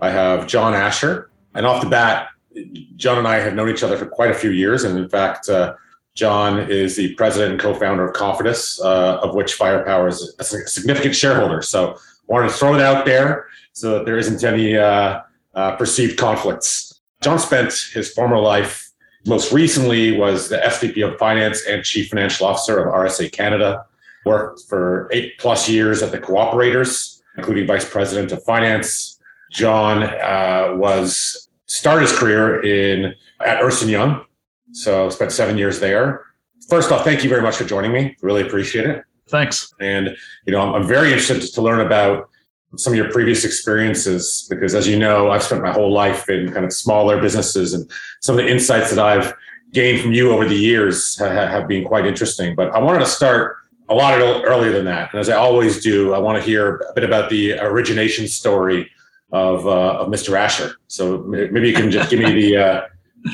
I have John Asher, and off the bat, John and I have known each other for quite a few years, and in fact, uh, John is the president and co-founder of Konfidis, uh, of which Firepower is a significant shareholder. So, wanted to throw it out there so that there isn't any uh, uh perceived conflicts. John spent his former life, most recently, was the SVP of Finance and Chief Financial Officer of RSA Canada. Worked for eight plus years at the Cooperators, including Vice President of Finance. John uh, was started his career in at Ernst Young, so spent seven years there. First off, thank you very much for joining me. Really appreciate it. Thanks. And you know, I'm, I'm very interested to learn about some of your previous experiences because, as you know, I've spent my whole life in kind of smaller businesses, and some of the insights that I've gained from you over the years have, have been quite interesting. But I wanted to start a lot earlier than that, and as I always do, I want to hear a bit about the origination story of uh, of Mr. Asher. So maybe you can just give me the uh,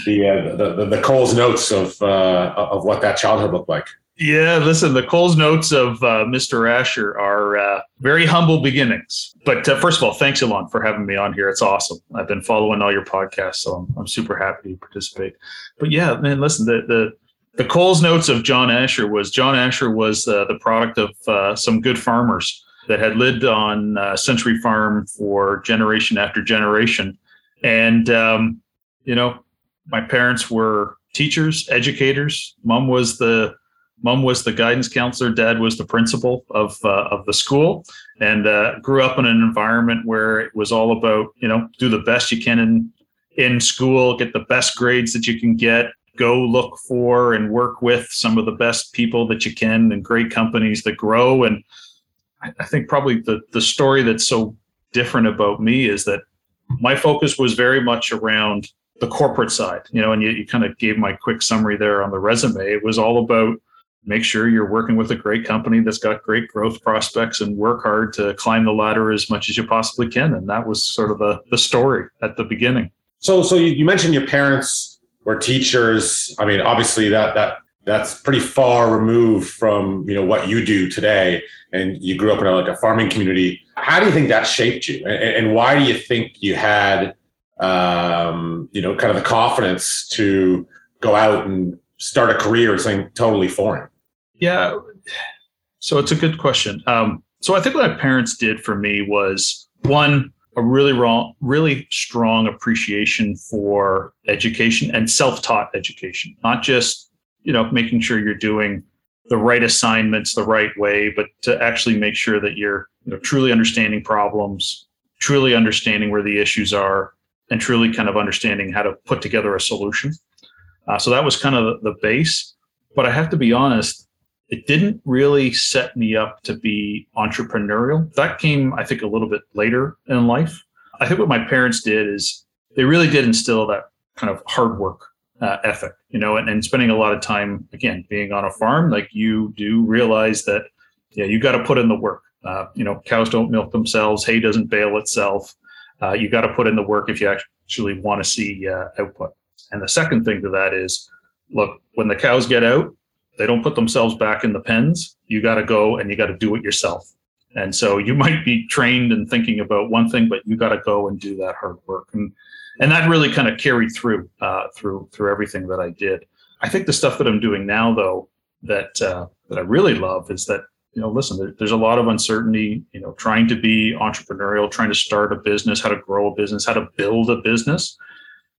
the, uh, the, the Coles notes of uh, of what that childhood looked like. Yeah, listen, the Coles notes of uh, Mr. Asher are uh, very humble beginnings. But first of all, thanks, Alon, for having me on here. It's awesome. I've been following all your podcasts, so I'm, I'm super happy to participate. But yeah, man, listen, the the the Coles notes of John Asher was John Asher was the product of some good farmers that had lived on uh, Century Farm for generation after generation, and um, you know my parents were teachers, educators. Mom was the mom was the guidance counselor. Dad was the principal of uh, of the school, and uh, grew up in an environment where it was all about you know do the best you can in in school, get the best grades that you can get, go look for and work with some of the best people that you can and great companies that grow. And I, think probably the the story that's so different about me is that my focus was very much around the corporate side, you know, and you, you kind of gave my quick summary there on the resume. It was all about make sure you're working with a great company that's got great growth prospects and work hard to climb the ladder as much as you possibly can. And that was sort of the, the story at the beginning. So, so you, you mentioned your parents were teachers. I mean, obviously that, that, that's pretty far removed from, you know, what you do today. And you grew up in a, like a farming community. How do you think that shaped you? and, and why do you think you had um, you know, kind of the confidence to go out and start a career in something totally foreign? Yeah. So it's a good question. Um, so I think what my parents did for me was one, a really wrong, really strong appreciation for education and self-taught education, not just, you know, making sure you're doing the right assignments the right way, but to actually make sure that you're you know, truly understanding problems, truly understanding where the issues are, and truly kind of understanding how to put together a solution. Uh, so that was kind of the, base. But I have to be honest, it didn't really set me up to be entrepreneurial. That came, I think, a little bit later in life. I think what my parents did is they really did instill that kind of hard work uh, ethic, you know, and, and spending a lot of time, again, being on a farm, like you do realize that, yeah, you got to put in the work. Uh, you know, cows don't milk themselves, hay doesn't bale itself uh, you got to put in the work if you actually want to see uh, output. And the second thing to that is, look, when the cows get out, they don't put themselves back in the pens. You got to go and you got to do it yourself. And so you might be trained and thinking about one thing, but you got to go and do that hard work. And and that really kind of carried through uh, through through everything that I did. I think the stuff that I'm doing now, though, that uh, that I really love is that you know, listen, there, there's a lot of uncertainty, you know, trying to be entrepreneurial, trying to start a business, how to grow a business, how to build a business.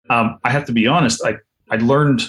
Um, I have to be honest, I, I learned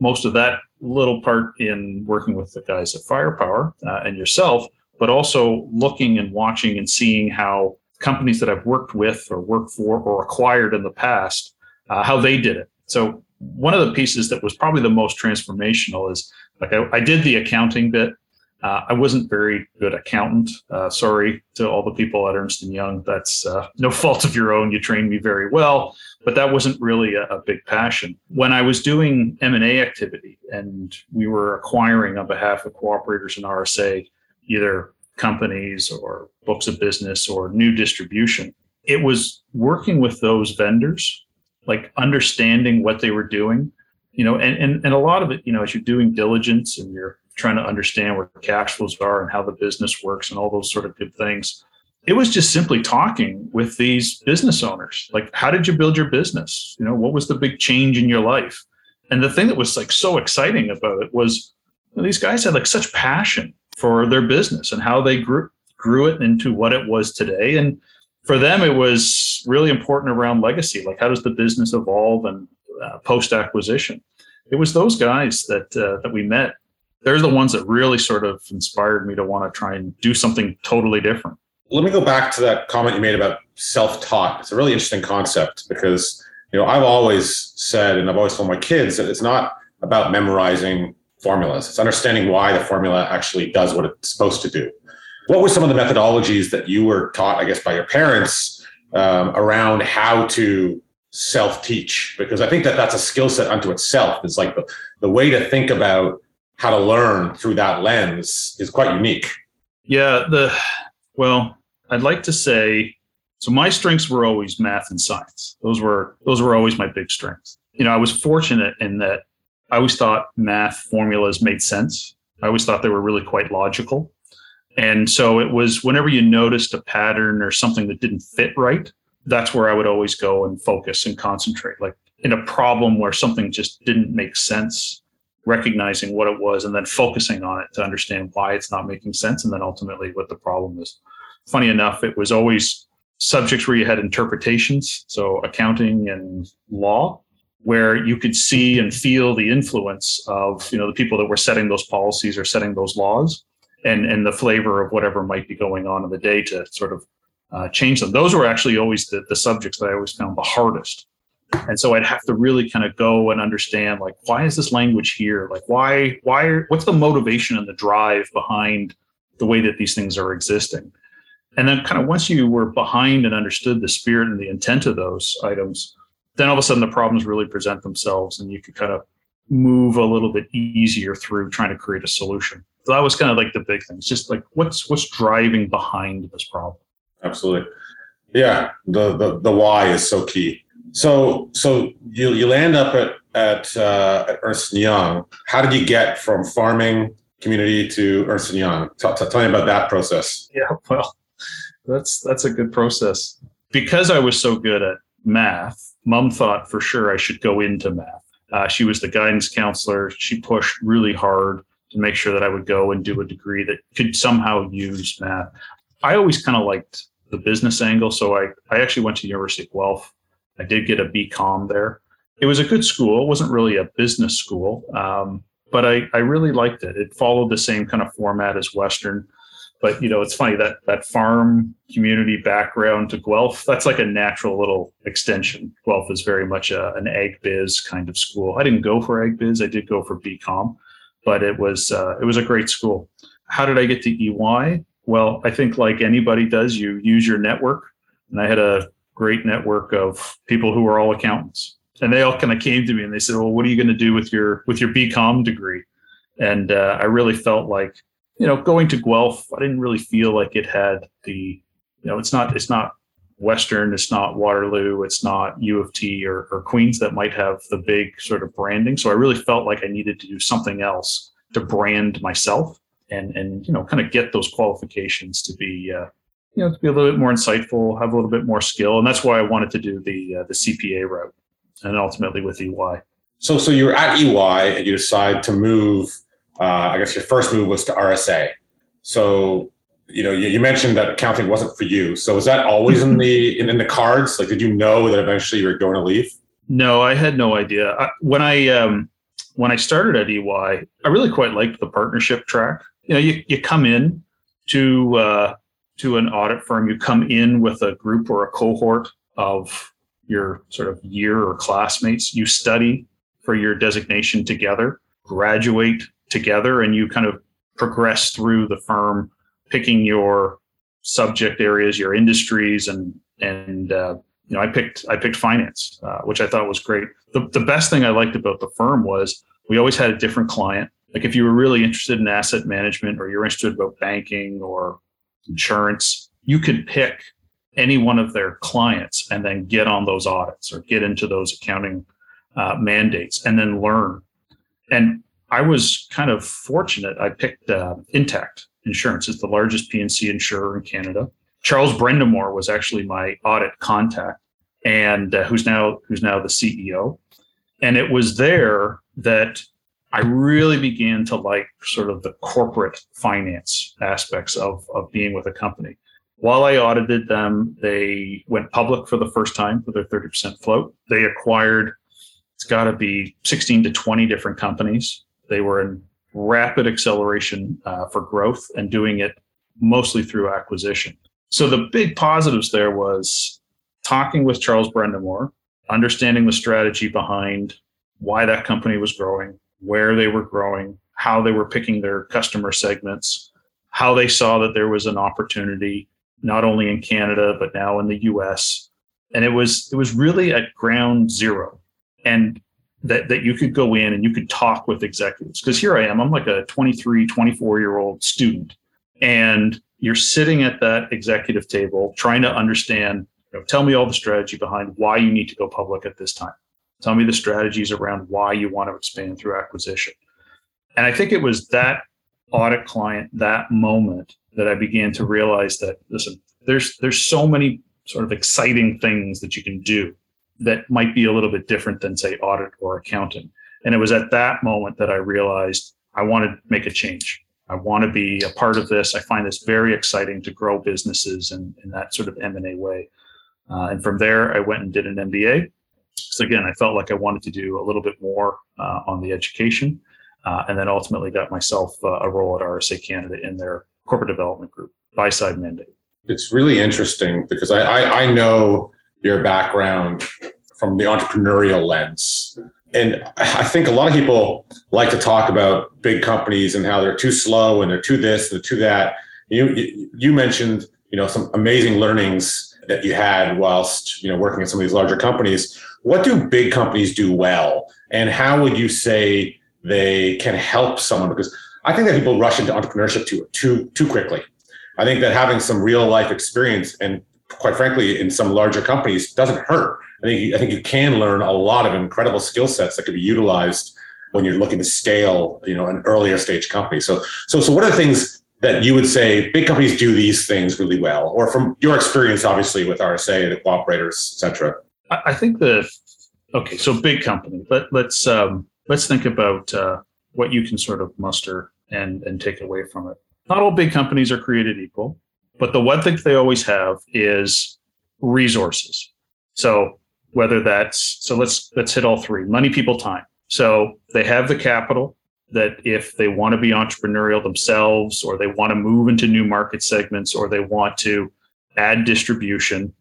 most of that little part in working with the guys at Firepower uh, and yourself, but also looking and watching and seeing how companies that I've worked with or worked for or acquired in the past, uh, how they did it. So one of the pieces that was probably the most transformational is like I, I did the accounting bit Uh, I wasn't very good accountant. Uh, sorry to all the people at Ernst and Young. That's uh, no fault of your own. You trained me very well, but that wasn't really a, a big passion. When I was doing M and A activity, and we were acquiring on behalf of cooperators and RSA, either companies or books of business or new distribution, it was working with those vendors, like understanding what they were doing. You know, and, and, and a lot of it, you know, as you're doing diligence and you're trying to understand where cash flows are and how the business works and all those sort of good things. It was just simply talking with these business owners. Like, how did you build your business? You know, what was the big change in your life? And the thing that was like so exciting about it was you know, these guys had like such passion for their business and how they grew grew it into what it was today. And for them, it was really important around legacy. Like, how does the business evolve and uh, post acquisition? It was those guys that uh, that we met they're the ones that really sort of inspired me to want to try and do something totally different. Let me go back to that comment you made about self-taught. It's a really interesting concept because you know I've always said and I've always told my kids that it's not about memorizing formulas. It's understanding why the formula actually does what it's supposed to do. What were some of the methodologies that you were taught, I guess, by your parents um, around how to self-teach? Because I think that that's a skill set unto itself. It's like the, the way to think about how to learn through that lens is quite unique. Yeah, the well, I'd like to say so my strengths were always math and science. Those were those were always my big strengths. You know, I was fortunate in that I always thought math formulas made sense. I always thought they were really quite logical. And so it was whenever you noticed a pattern or something that didn't fit right, that's where I would always go and focus and concentrate. Like in a problem where something just didn't make sense, recognizing what it was and then focusing on it to understand why it's not making sense and then ultimately what the problem is. Funny enough, it was always subjects where you had interpretations, so accounting and law, where you could see and feel the influence of you know the people that were setting those policies or setting those laws and and the flavor of whatever might be going on in the day to sort of uh, change them. Those were actually always the, the subjects that I always found the hardest. And so i'd have to really kind of go and understand like why is this language here? Like why why what's the motivation and the drive behind the way that these things are existing? And then kind of once you were behind and understood the spirit and the intent of those items then all of a sudden the problems really present themselves and you could kind of move a little bit easier through trying to create a solution so that was kind of like the big thing it's just like what's what's driving behind this problem absolutely yeah the the, the why is so key so, so you you land up at at, uh, at Ernst Young. How did you get from farming community to Ernst Young? Tell, tell me about that process. Yeah, well, that's that's a good process because I was so good at math. Mom thought for sure I should go into math. Uh, she was the guidance counselor. She pushed really hard to make sure that I would go and do a degree that could somehow use math. I always kind of liked the business angle, so I I actually went to the University of Guelph I did get a BCom there. It was a good school. It wasn't really a business school, um, but I, I really liked it. It followed the same kind of format as Western. But you know, it's funny that that farm community background to Guelph, that's like a natural little extension. Guelph is very much a, an ag biz kind of school. I didn't go for ag biz. I did go for BCom, but it was uh, it was a great school. How did I get to EY? Well, I think like anybody does, you use your network. And I had a great network of people who are all accountants and they all kind of came to me and they said well what are you going to do with your with your bcom degree and uh, i really felt like you know going to guelph i didn't really feel like it had the you know it's not it's not western it's not waterloo it's not u of t or, or queens that might have the big sort of branding so i really felt like i needed to do something else to brand myself and and you know kind of get those qualifications to be uh, you know to be a little bit more insightful, have a little bit more skill, and that's why I wanted to do the uh, the CPA route, and ultimately with EY. So, so you're at EY and you decide to move. Uh, I guess your first move was to RSA. So, you know, you, you, mentioned that accounting wasn't for you. So, was that always in the in, in, the cards? Like, did you know that eventually you were going to leave? No, I had no idea. I, when I um, when I started at EY, I really quite liked the partnership track. You know, you you come in to uh, to an audit firm, you come in with a group or a cohort of your sort of year or classmates. You study for your designation together, graduate together, and you kind of progress through the firm, picking your subject areas, your industries, and and uh, you know I picked I picked finance, uh, which I thought was great. The the best thing I liked about the firm was we always had a different client. Like if you were really interested in asset management or you're interested about banking or insurance, you could pick any one of their clients and then get on those audits or get into those accounting uh, mandates and then learn. And I was kind of fortunate. I picked uh, Intact Insurance. It's the largest P&C insurer in Canada. Charles Brindamour was actually my audit contact, and uh, who's now who's now the CEO. And it was there that I really began to like sort of the corporate finance aspects of, of being with a company. While I audited them, they went public for the first time with their 30% float. They acquired, it's got to be 16 to 20 different companies. They were in rapid acceleration uh, for growth and doing it mostly through acquisition. So the big positives there was talking with Charles Brindamour, understanding the strategy behind why that company was growing, where they were growing, how they were picking their customer segments, how they saw that there was an opportunity not only in Canada but now in the US. And it was it was really at ground zero. And that that you could go in and you could talk with executives. Because here I am I'm like a 23 24 year old student and you're sitting at that executive table trying to understand you know, tell me all the strategy behind why you need to go public at this time. Tell me the strategies around why you want to expand through acquisition. And I think it was that audit client that moment that I began to realize that listen, there's there's so many sort of exciting things that you can do that might be a little bit different than say audit or accounting. And it was at that moment that I realized I want to make a change. I want to be a part of this. I find this very exciting to grow businesses in, in that sort of M&A way. Uh, and from there, I went and did an MBA. So again, I felt like I wanted to do a little bit more uh, on the education, uh, and then ultimately got myself uh, a role at RSA Canada in their corporate development group, buy side mandate. It's really interesting because I, I, I know your background from the entrepreneurial lens. And I think a lot of people like to talk about big companies and how they're too slow and they're too this, they're too that. You you mentioned you know some amazing learnings that you had whilst you know working at some of these larger companies. What do big companies do well, and how would you say they can help someone? Because I think that people rush into entrepreneurship too too too quickly. I think that having some real life experience and quite frankly in some larger companies doesn't hurt. I think I think you can learn a lot of incredible skill sets that could be utilized when you're looking to scale, you know, an earlier stage company. So so so what are the things that you would say big companies do these things really well, or from your experience, obviously with RSA, the cooperators, et cetera? I think the okay, so big company. Let let's um, let's think about uh, what you can sort of muster and and take away from it. Not all big companies are created equal, but the one thing they always have is resources. So whether that's so let's let's hit all three money people time. So they have the capital that if they want to be entrepreneurial themselves or they want to move into new market segments or they want to add distribution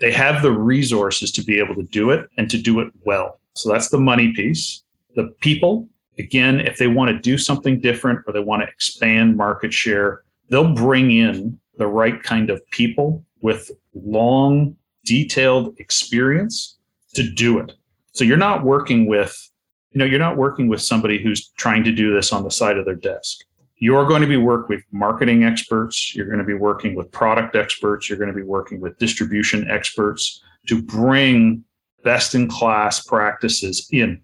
they have the resources to be able to do it and to do it well. So that's the money piece. The people again if they want to do something different or they want to expand market share they'll bring in the right kind of people with long detailed experience to do it. So you're not working with you know you're not working with somebody who's trying to do this on the side of their desk. You're going to be working with marketing experts. You're going to be working with product experts. You're going to be working with distribution experts to bring best in class practices in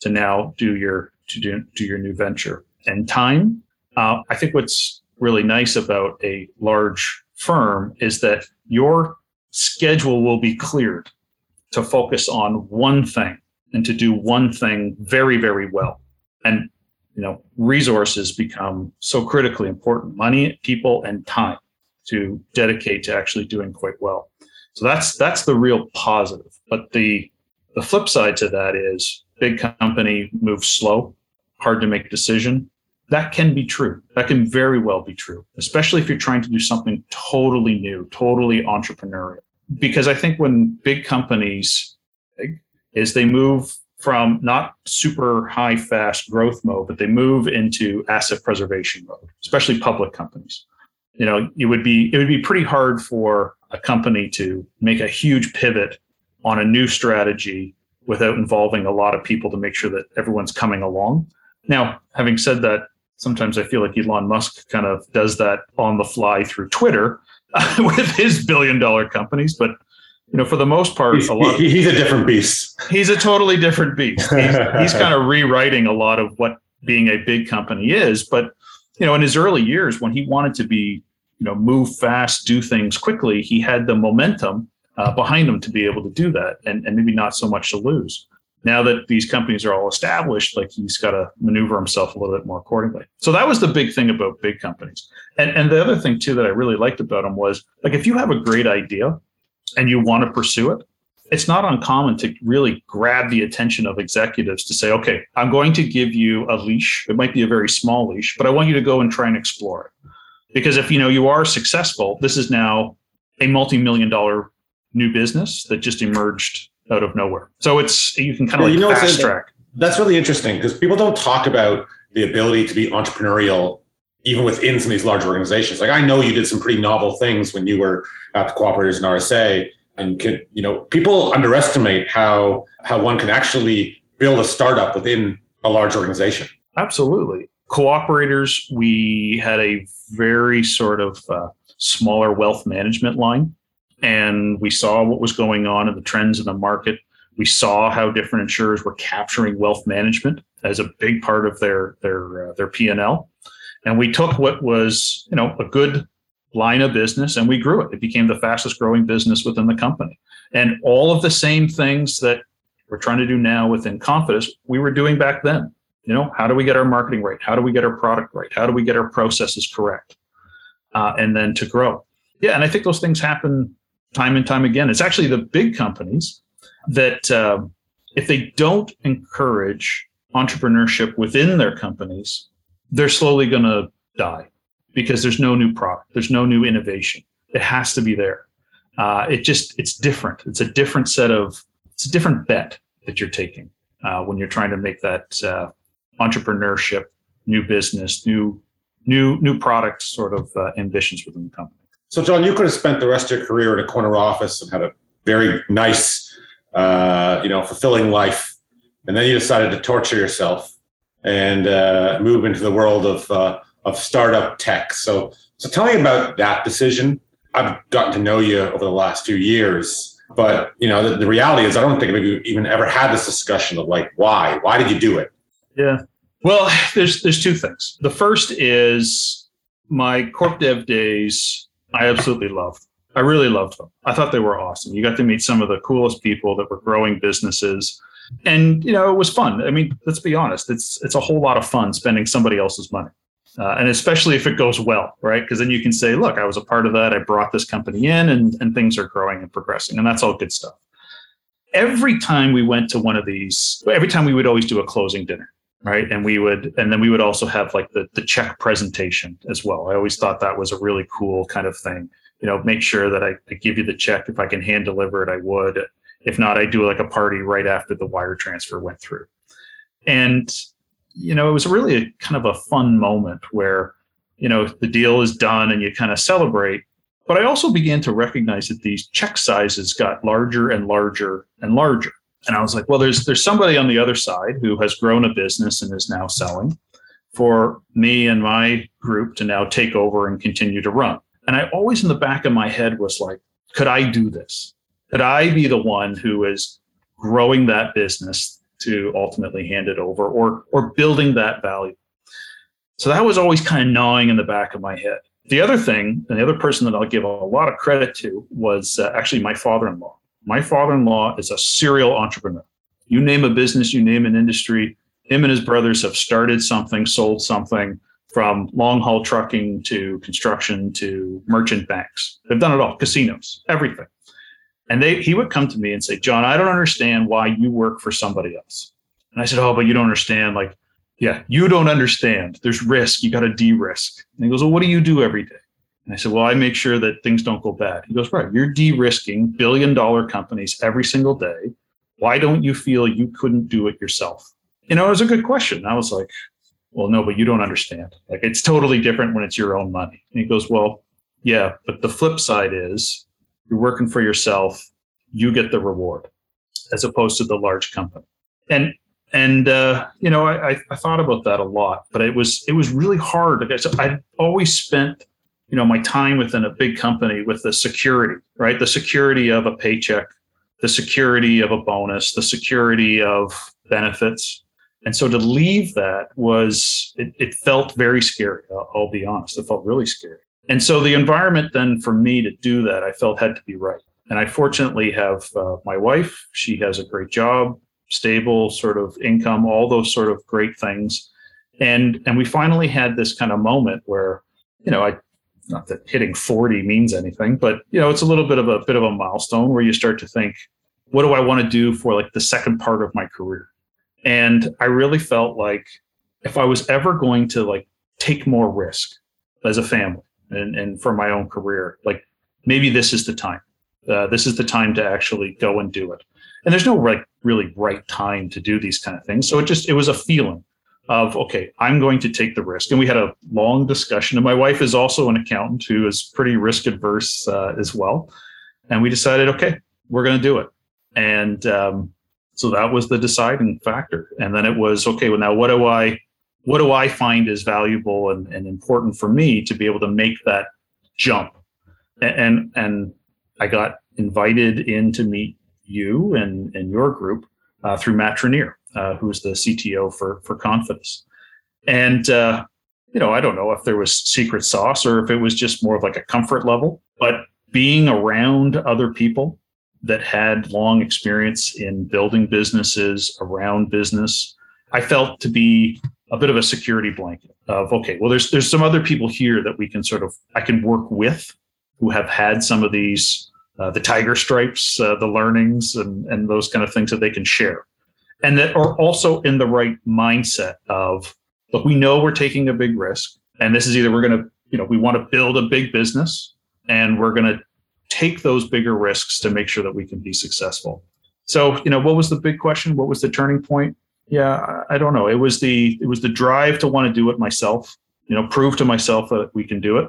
to now do your to do, do your new venture. And time uh, i think what's really nice about a large firm is that your schedule will be cleared to focus on one thing and to do one thing very very well. And you know resources become so critically important money people and time to dedicate to actually doing quite well. So that's that's the real positive. But the the flip side to that is big company moves slow hard to make decision that can be true. That can very well be true, especially if you're trying to do something totally new, totally entrepreneurial. Because I think when big companies is they move from not super high fast growth mode, but they move into asset preservation mode, especially public companies. You know, it would be it would be pretty hard for a company to make a huge pivot on a new strategy without involving a lot of people to make sure that everyone's coming along. Now, having said that, sometimes I feel like Elon Musk kind of does that on the fly through Twitter with his billion dollar companies, but you know, for the most part, he's, a lot. Of, he's a different beast. He's a totally different beast. He's, he's kind of rewriting a lot of what being a big company is. But you know, in his early years, when he wanted to be, you know, move fast, do things quickly, he had the momentum uh, behind him to be able to do that, and and maybe not so much to lose. Now that these companies are all established, like he's got to maneuver himself a little bit more accordingly. So that was the big thing about big companies. And and the other thing too that I really liked about him was like if you have a great idea and you want to pursue it, it's not uncommon to really grab the attention of executives to say, okay, I'm going to give you a leash. It might be a very small leash, but I want you to go and try and explore it. Because if you know you are successful, this is now a multi-million dollar new business that just emerged out of nowhere. So it's you can kind of like you know, fast track. That's really interesting because people don't talk about the ability to be entrepreneurial even within some of these large organizations. Like I know you did some pretty novel things when you were at the cooperators and RSA, and could you know people underestimate how how one can actually build a startup within a large organization. Absolutely, cooperators. We had a very sort of uh, smaller wealth management line, and we saw what was going on in the trends in the market. We saw how different insurers were capturing wealth management as a big part of their their uh, their P and L and we took what was, you know, a good line of business and we grew it. It became the fastest growing business within the company. And all of the same things that we're trying to do now within Konfidis, we were doing back then. You know, how do we get our marketing right? How do we get our product right? How do we get our processes correct? Uh, and then to grow. Yeah, and I think those things happen time and time again. It's actually the big companies that, uh, if they don't encourage entrepreneurship within their companies, they're slowly going to die because there's no new product, there's no new innovation. It has to be there. Uh, it just it's different. It's a different set of it's a different bet that you're taking uh, when you're trying to make that uh, entrepreneurship, new business, new new new product sort of uh, ambitions within the company. So, John, you could have spent the rest of your career in a corner office and had a very nice, uh, you know, fulfilling life, and then you decided to torture yourself and uh, move into the world of uh, of startup tech. So, so tell me about that decision. I've gotten to know you over the last few years, but you know the, the reality is I don't think we've even ever had this discussion of like why why did you do it? Yeah. Well, there's there's two things. The first is my corp dev days. I absolutely loved. I really loved them. I thought they were awesome. You got to meet some of the coolest people that were growing businesses. And you know it was fun. I mean let's be honest it's it's a whole lot of fun spending somebody else's money. Uh, and especially if it goes well right? Because then you can say look i was a part of that. I brought this company in and, and things are growing and progressing. And that's all good stuff. Every time we went to one of these every time we would always do a closing dinner right and we would and then we would also have like the, the check presentation as well i always thought that was a really cool kind of thing you know make sure that I, I give you the check if i can hand deliver it i would if not, I do like a party right after the wire transfer went through. And, you know, it was really a kind of a fun moment where, you know, the deal is done and you kind of celebrate. But I also began to recognize that these check sizes got larger and larger and larger. And I was like, well, there's there's somebody on the other side who has grown a business and is now selling for me and my group to now take over and continue to run. And I always in the back of my head was like, could I do this? Could I be the one who is growing that business to ultimately hand it over or or building that value? So that was always kind of gnawing in the back of my head. The other thing, and the other person that I'll give a lot of credit to was uh, actually my father-in-law. My father-in-law is a serial entrepreneur. You name a business, you name an industry, him and his brothers have started something, sold something from long haul trucking to construction to merchant banks. They've done it all, casinos, everything. And they he would come to me and say, John, I don't understand why you work for somebody else. And I said, Oh, but you don't understand. Like, yeah, you don't understand. There's risk. You got to de-risk. And he goes, Well, what do you do every day? And I said, Well, I make sure that things don't go bad. He goes, Right, you're de-risking billion dollar companies every single day Why don't you feel you couldn't do it yourself? You know, it was a good question. I was like, well, no, but you don't understand. Like, it's totally different when it's your own money. And he goes, well, yeah, but the flip side is you're working for yourself, you get the reward as opposed to the large company. And and uh, you know, I, I thought about that a lot, but it was it was really hard. i said I always spent you know my time within a big company with the security, right? The security of a paycheck, the security of a bonus, the security of benefits. And so to leave that was it, it felt very scary. I'll, be honest, it felt really scary. And so the environment then for me to do that, I felt had to be right. And I fortunately have uh, my wife. She has a great job, stable sort of income, all those sort of great things. And and we finally had this kind of moment where, you know, I not that hitting 40 means anything, but you know, it's a little bit of a bit of a milestone where you start to think, what do I want to do for like the second part of my career? And I really felt like if I was ever going to like take more risk as a family and, and for my own career, like maybe this is the time. Uh, this is the time to actually go and do it. And there's no right, really right time to do these kind of things. So it just, it was a feeling of, okay, I'm going to take the risk. And we had a long discussion. And my wife is also an accountant who is pretty risk adverse uh, as well. And we decided, okay, we're going to do it. And um, so that was the deciding factor. And then it was, okay, well, now what do I, what do I find is valuable and, and important for me to be able to make that jump? And, and, and I got invited in to meet you and, and your group uh, through Matt Trenier, uh, who's the CTO for, for Konfidis. And, uh, you know, I don't know if there was secret sauce or if it was just more of like a comfort level, but being around other people that had long experience in building businesses around business, I felt to be a bit of a security blanket of okay, well, there's there's some other people here that we can sort of I can work with who have had some of these uh, the tiger stripes, uh, the learnings, and and those kind of things that they can share, and that are also in the right mindset of look, we know we're taking a big risk, and this is either we're going to you know we want to build a big business, and we're going to take those bigger risks to make sure that we can be successful. So you know what was the big question? What was the turning point? Yeah, I don't know. It was the it was the drive to want to do it myself. You know, prove to myself that we can do it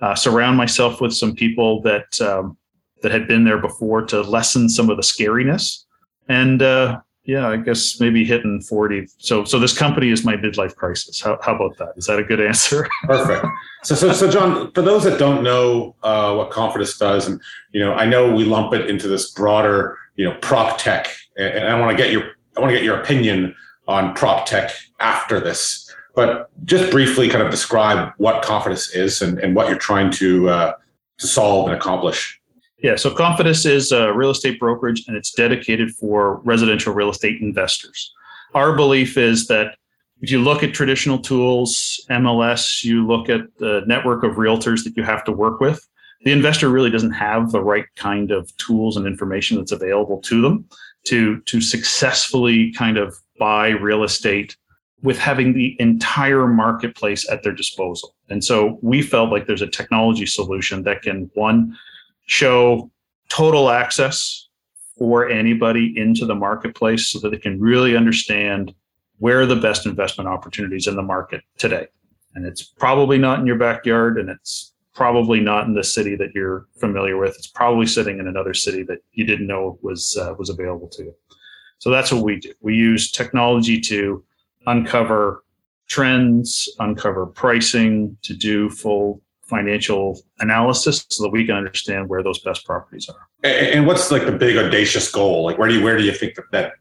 uh, surround myself with some people that um, that had been there before to lessen some of the scariness. And uh, yeah, I guess maybe hitting 40. So so this company is my midlife crisis. How, how about that? Is that a good answer? Perfect. So, so, so John, for those that don't know uh, what Konfidis does, and you know, I know we lump it into this broader, you know, prop tech, and I want to get your I want to get your opinion on prop tech after this. But just briefly, kind of describe what Konfidis is and, and what you're trying to uh, to solve and accomplish. Yeah, so Konfidis is a real estate brokerage, and it's dedicated for residential real estate investors. Our belief is that if you look at traditional tools, MLS, you look at the network of realtors that you have to work with, the investor really doesn't have the right kind of tools and information that's available to them to to successfully kind of buy real estate with having the entire marketplace at their disposal. And so we felt like there's a technology solution that can one show total access for anybody into the marketplace so that they can really understand where are the best investment opportunities in the market today. And it's probably not in your backyard and it's probably not in the city that you're familiar with. It's probably sitting in another city that you didn't know was uh, was available to you. So that's what we do. We use technology to uncover trends, uncover pricing, to do full financial analysis so that we can understand where those best properties are. And what's like the big audacious goal? Like where do you where do you think that, that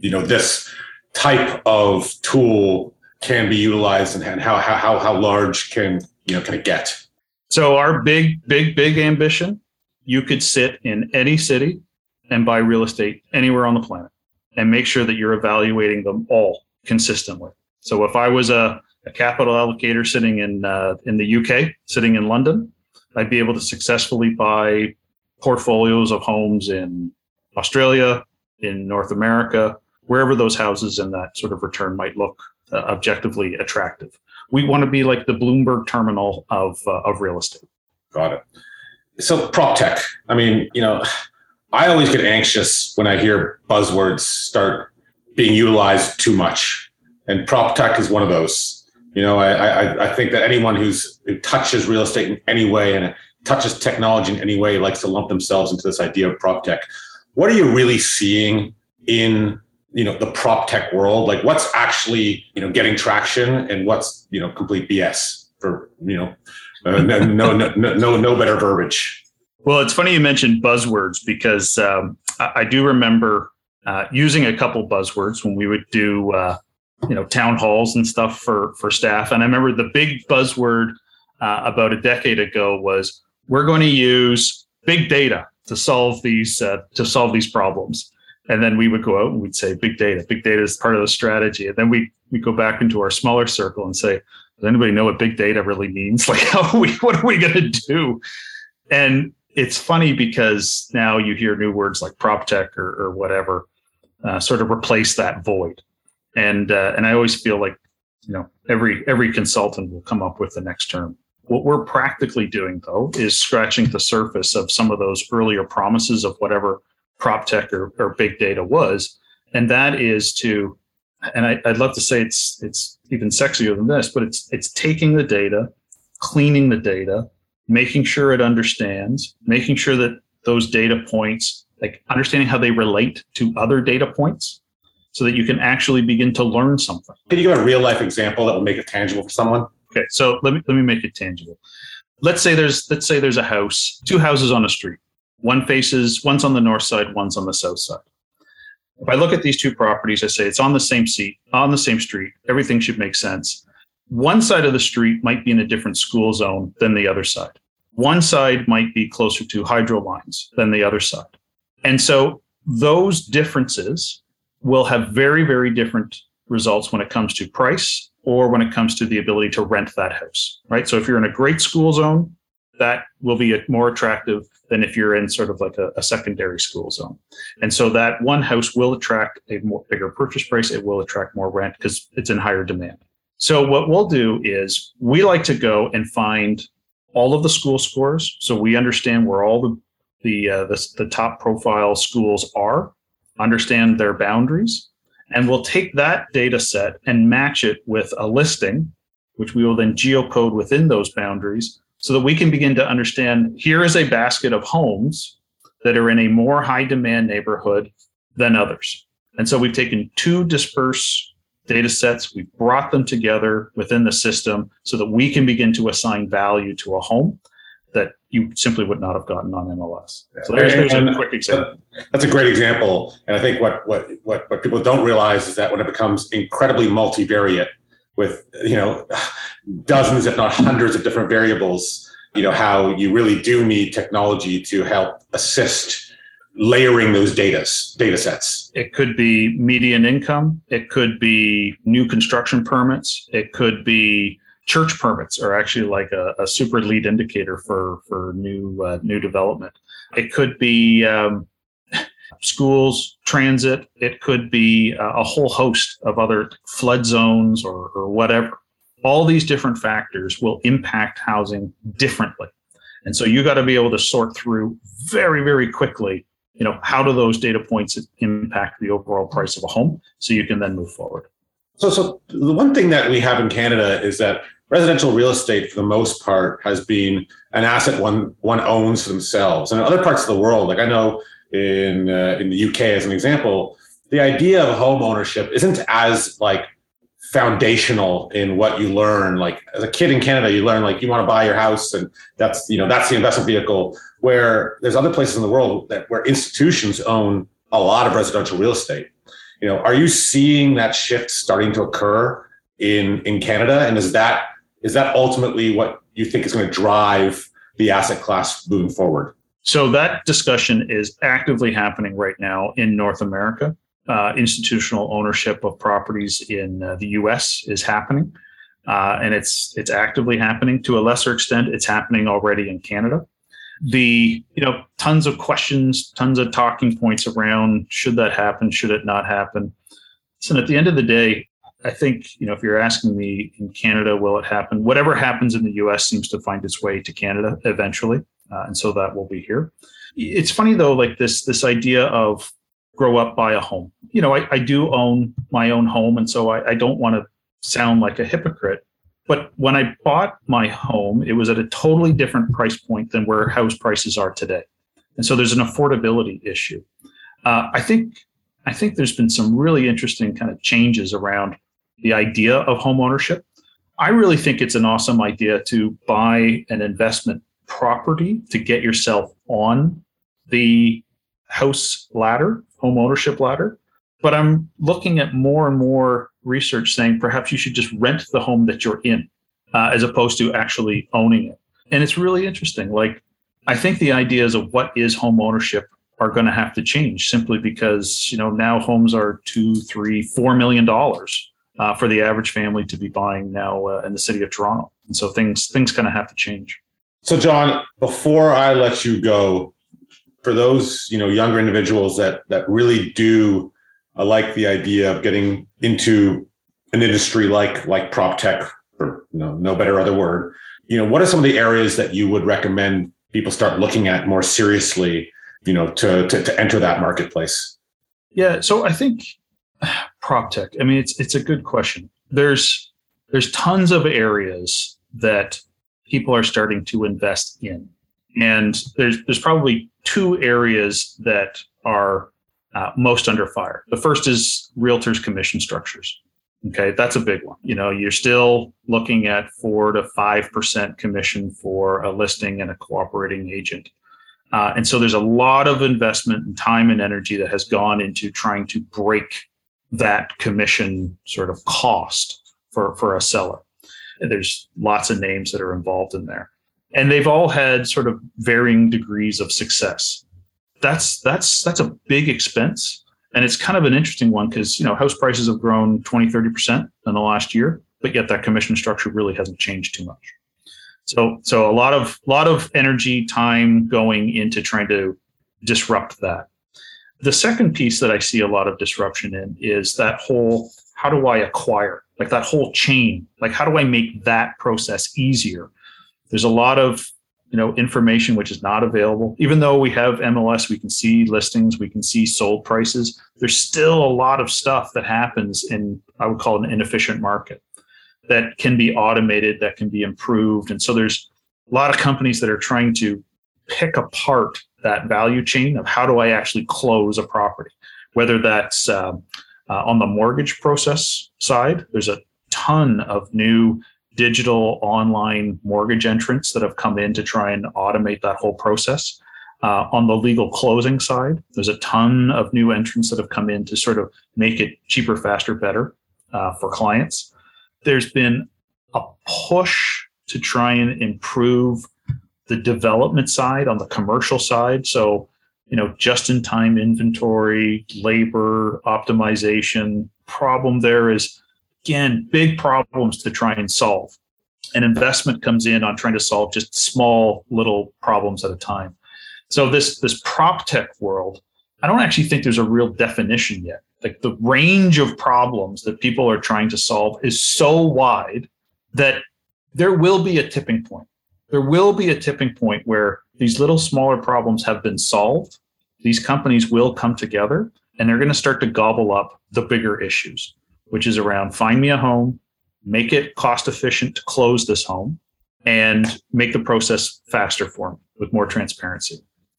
you know this type of tool can be utilized and how how how large can you know can it get? So our big big big ambition, you could sit in any city and buy real estate anywhere on the planet and make sure that you're evaluating them all consistently. So if I was a, a capital allocator sitting in uh, in the UK, sitting in London, I'd be able to successfully buy portfolios of homes in Australia, in North America, wherever those houses and that sort of return might look uh, objectively attractive. We want to be like the Bloomberg terminal of uh, of real estate. Got it. So prop tech. I mean, you know, I always get anxious when I hear buzzwords start being utilized too much, and prop tech is one of those. You know, I I, I think that anyone who's who touches real estate in any way and touches technology in any way likes to lump themselves into this idea of prop tech. What are you really seeing in you know the prop tech world? Like, what's actually you know getting traction, and what's you know complete BS for you know uh, no, no no no no better verbiage. Well, it's funny you mentioned buzzwords because um, I, I, do remember uh, using a couple buzzwords when we would do, uh, you know, town halls and stuff for for staff. And I remember the big buzzword uh, about a decade ago was we're going to use big data to solve these uh, to solve these problems. And then we would go out and we'd say big data. Big data is part of the strategy. And then we we go back into our smaller circle and say, does anybody know what big data really means? Like, how we what are we going to do? And it's funny because now you hear new words like prop tech or, or whatever uh, sort of replace that void and uh, and i always feel like you know every every consultant will come up with the next term. What we're practically doing though is scratching the surface of some of those earlier promises of whatever prop tech or, or big data was. And that is to and I, i'd love to say it's it's even sexier than this but it's it's taking the data cleaning the data making sure it understands, making sure that those data points, like understanding how they relate to other data points so that you can actually begin to learn something. Can you give a real life example that will make it tangible for someone? Okay, so let me let me make it tangible. Let's say there's let's say there's a house, two houses on a street. One faces one's on the north side, one's on the south side. If I look at these two properties, I say it's on the same seat, on the same street. Everything should make sense one side of the street might be in a different school zone than the other side. One side might be closer to hydro lines than the other side. And so those differences will have very, very different results when it comes to price or when it comes to the ability to rent that house, right? So if you're in a great school zone, that will be more attractive than if you're in sort of like a, a, secondary school zone. And so that one house will attract a more bigger purchase price. It will attract more rent because it's in higher demand. So what we'll do is we like to go and find all of the school scores, so we understand where all the the uh, the, the top profile schools are, understand their boundaries, and we'll take that data set and match it with a listing, which we will then geocode within those boundaries, so that we can begin to understand here is a basket of homes that are in a more high demand neighborhood than others. And so we've taken two dispersed data sets. We've brought them together within the system so that we can begin to assign value to a home you simply would not have gotten on MLS. So there's, there's a quick example. That's a great example. And I think what, what, what, what people don't realize is that when it becomes incredibly multivariate with, you know, dozens, if not hundreds of different variables, you know, how you really do need technology to help assist layering those data data sets it could be median income it could be new construction permits it could be church permits are actually like a, a super lead indicator for for new uh, new development. It could be um, schools transit. It could be a whole host of other flood zones or, or whatever. All these different factors will impact housing differently. And so you got to be able to sort through very very quickly you know, how do those data points impact the overall price of a home so you can then move forward? So, so the one thing that we have in Canada is that residential real estate, for the most part, has been an asset one one owns themselves. And in other parts of the world, like I know in uh, in the UK, as an example, the idea of home ownership isn't as like foundational in what you learn. Like as a kid in Canada, you learn like you want to buy your house, and that's you know that's the investment vehicle. Where there's other places in the world that where institutions own a lot of residential real estate. You know, are you seeing that shift starting to occur in in Canada? And is that is that ultimately what you think is going to drive the asset class moving forward? So that discussion is actively happening right now in North America uh, institutional ownership of properties in uh, the U.S. is happening, uh, and it's it's actively happening. To a lesser extent, it's happening already in Canada. The you know tons of questions, tons of talking points around should that happen, should it not happen. So at the end of the day, I think you know if you're asking me in Canada, will it happen? Whatever happens in the U.S. seems to find its way to Canada eventually, uh, and so that will be here. It's funny though, like this this idea of grow up buy a home. You know, I, I do own my own home, and so I, I don't want to sound like a hypocrite. But when I bought my home, it was at a totally different price point than where house prices are today, and so there's an affordability issue. Uh, I think I think there's been some really interesting kind of changes around the idea of home ownership. I really think it's an awesome idea to buy an investment property to get yourself on the house ladder, home ownership ladder. But I'm looking at more and more research saying perhaps you should just rent the home that you're in uh, as opposed to actually owning it. And it's really interesting. Like, I think the ideas of what is home ownership are going to have to change simply because you know now homes are two, three, four million dollars uh, for the average family to be buying now uh, in the city of Toronto, and so things things kind of have to change. So, John, before I let you go, for those you know younger individuals that that really do uh, like the idea of getting into an industry like like prop tech, or you know, no better other word, you know, what are some of the areas that you would recommend people start looking at more seriously you know to, to, to enter that marketplace? Yeah so i think prop tech i mean it's it's a good question. There's there's tons of areas that people are starting to invest in. And there's there's probably two areas that are uh, most under fire the first is realtors commission structures okay that's a big one you know you're still looking at four to five percent commission for a listing and a cooperating agent uh, and so there's a lot of investment and time and energy that has gone into trying to break that commission sort of cost for, for a seller. And there's lots of names that are involved in there. And they've all had sort of varying degrees of success. That's that's that's a big expense. And it's kind of an interesting one because you know house prices have grown 20, 30% in the last year, but yet that commission structure really hasn't changed too much. So so a lot of lot of energy, time going into trying to disrupt that. The second piece that I see a lot of disruption in is that whole how do I acquire? Like that whole chain. Like how do I make that process easier? There's a lot of you know information which is not available even though we have mls we can see listings we can see sold prices there's still a lot of stuff that happens in i would call it an inefficient market that can be automated, that can be improved. And so there's a lot of companies that are trying to pick apart that value chain of how do I actually close a property, whether that's um, uh, on the mortgage process side. There's a ton of new digital online mortgage entrants that have come in to try and automate that whole process. Uh, on the legal closing side, there's a ton of new entrants that have come in to sort of make it cheaper, faster, better uh, for clients there's been a push to try and improve the development side on the commercial side. So, you know, just in time inventory, labor optimization. Problem there is, again, big problems to try and solve. And investment comes in on trying to solve just small little problems at a time. So this this prop tech world, I don't actually think there's a real definition yet like the range of problems that people are trying to solve is so wide that there will be a tipping point. There will be a tipping point where these little smaller problems have been solved. These companies will come together and they're going to start to gobble up the bigger issues, which is around find me a home, make it cost efficient to close this home, and make the process faster for me with more transparency.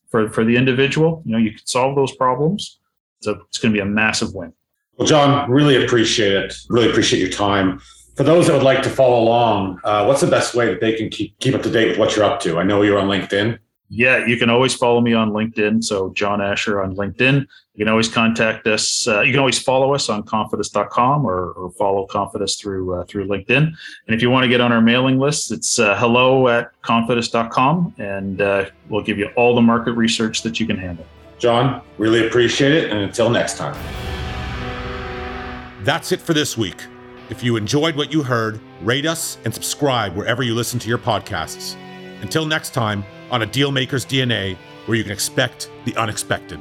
For, for the individual, you know, you can solve those problems so it's going to be a massive win. Well, John, really appreciate it. Really appreciate your time. For those that would like to follow along, uh, what's the best way that they can keep keep up to date with what you're up to? I know you're on LinkedIn. Yeah, you can always follow me on LinkedIn. So John Asher on LinkedIn. You can always contact us. Uh, you can always follow us on Konfidis.com or, or follow Konfidis through uh, through LinkedIn. And if you want to get on our mailing list, it's uh, hello at Konfidis.com, and uh, we'll give you all the market research that you can handle. John, really appreciate it. And until next time. That's it for this week. If you enjoyed what you heard, rate us and subscribe wherever you listen to your podcasts. Until next time, on a Dealmaker's DNA, where you can expect the unexpected.